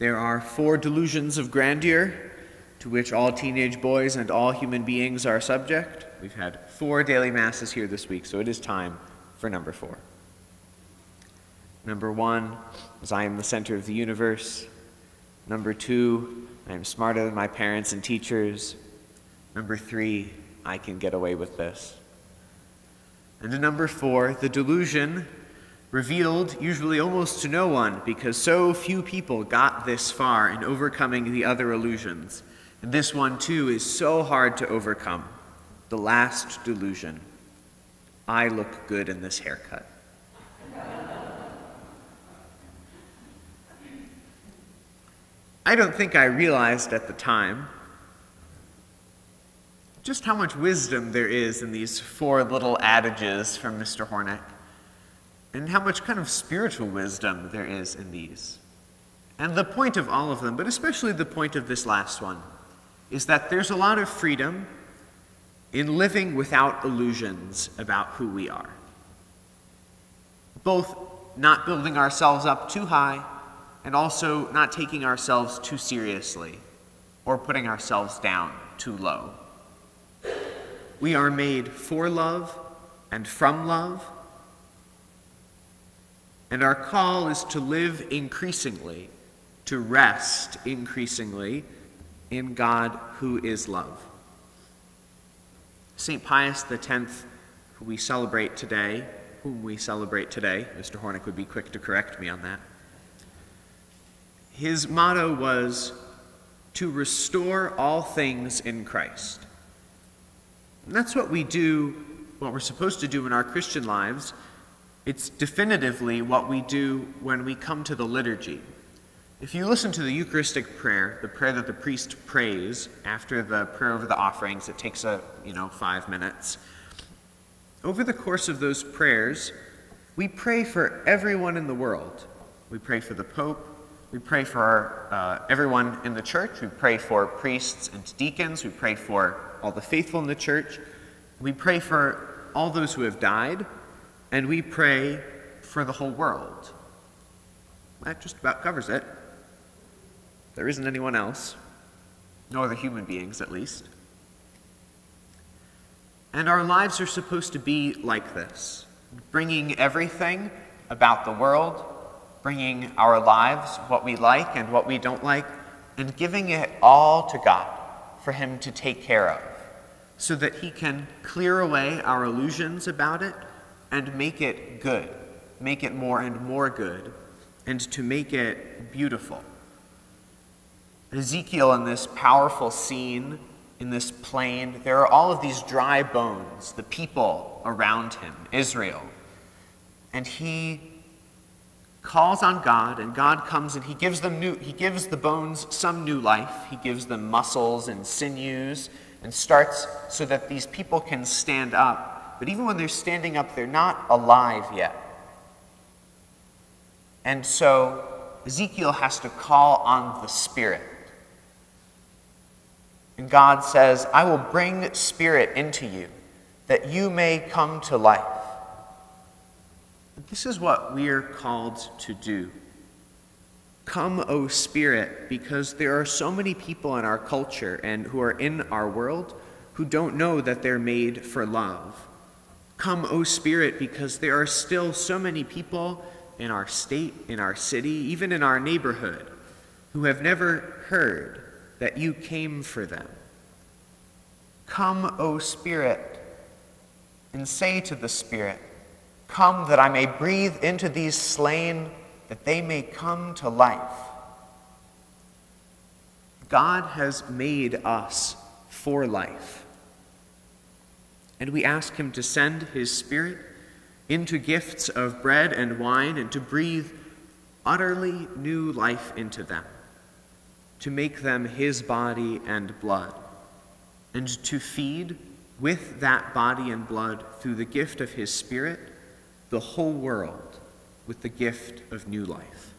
There are four delusions of grandeur to which all teenage boys and all human beings are subject. We've had four daily masses here this week, so it is time for number four. Number one is I am the center of the universe. Number two, I am smarter than my parents and teachers. Number three, I can get away with this. And number four, the delusion revealed usually almost to no one because so few people got this far in overcoming the other illusions. And this one, too, is so hard to overcome. The last delusion I look good in this haircut. I don't think I realized at the time just how much wisdom there is in these four little adages from Mr. Hornick, and how much kind of spiritual wisdom there is in these. And the point of all of them, but especially the point of this last one, is that there's a lot of freedom in living without illusions about who we are. Both not building ourselves up too high and also not taking ourselves too seriously or putting ourselves down too low. We are made for love and from love, and our call is to live increasingly, to rest increasingly in God who is love. St. Pius X, who we celebrate today, whom we celebrate today, Mr. Hornick would be quick to correct me on that. His motto was to restore all things in Christ. And that's what we do, what we're supposed to do in our Christian lives. It's definitively what we do when we come to the liturgy. If you listen to the Eucharistic prayer, the prayer that the priest prays after the prayer over the offerings, it takes a, you know, five minutes. Over the course of those prayers, we pray for everyone in the world. We pray for the Pope. We pray for uh, everyone in the church. We pray for priests and deacons. We pray for all the faithful in the church. We pray for all those who have died. And we pray for the whole world. That just about covers it. There isn't anyone else, no other human beings at least. And our lives are supposed to be like this bringing everything about the world, bringing our lives, what we like and what we don't like, and giving it all to God for Him to take care of, so that He can clear away our illusions about it and make it good, make it more and more good, and to make it beautiful. Ezekiel, in this powerful scene, in this plain, there are all of these dry bones, the people around him, Israel. And he calls on God, and God comes and he gives them new, he gives the bones some new life. He gives them muscles and sinews and starts so that these people can stand up. But even when they're standing up, they're not alive yet. And so Ezekiel has to call on the Spirit. And God says, I will bring spirit into you that you may come to life. This is what we are called to do. Come, O Spirit, because there are so many people in our culture and who are in our world who don't know that they're made for love. Come, O Spirit, because there are still so many people in our state, in our city, even in our neighborhood, who have never heard that you came for them. Come, O Spirit, and say to the Spirit, Come that I may breathe into these slain, that they may come to life. God has made us for life. And we ask Him to send His Spirit into gifts of bread and wine and to breathe utterly new life into them to make them his body and blood, and to feed with that body and blood through the gift of his Spirit the whole world with the gift of new life.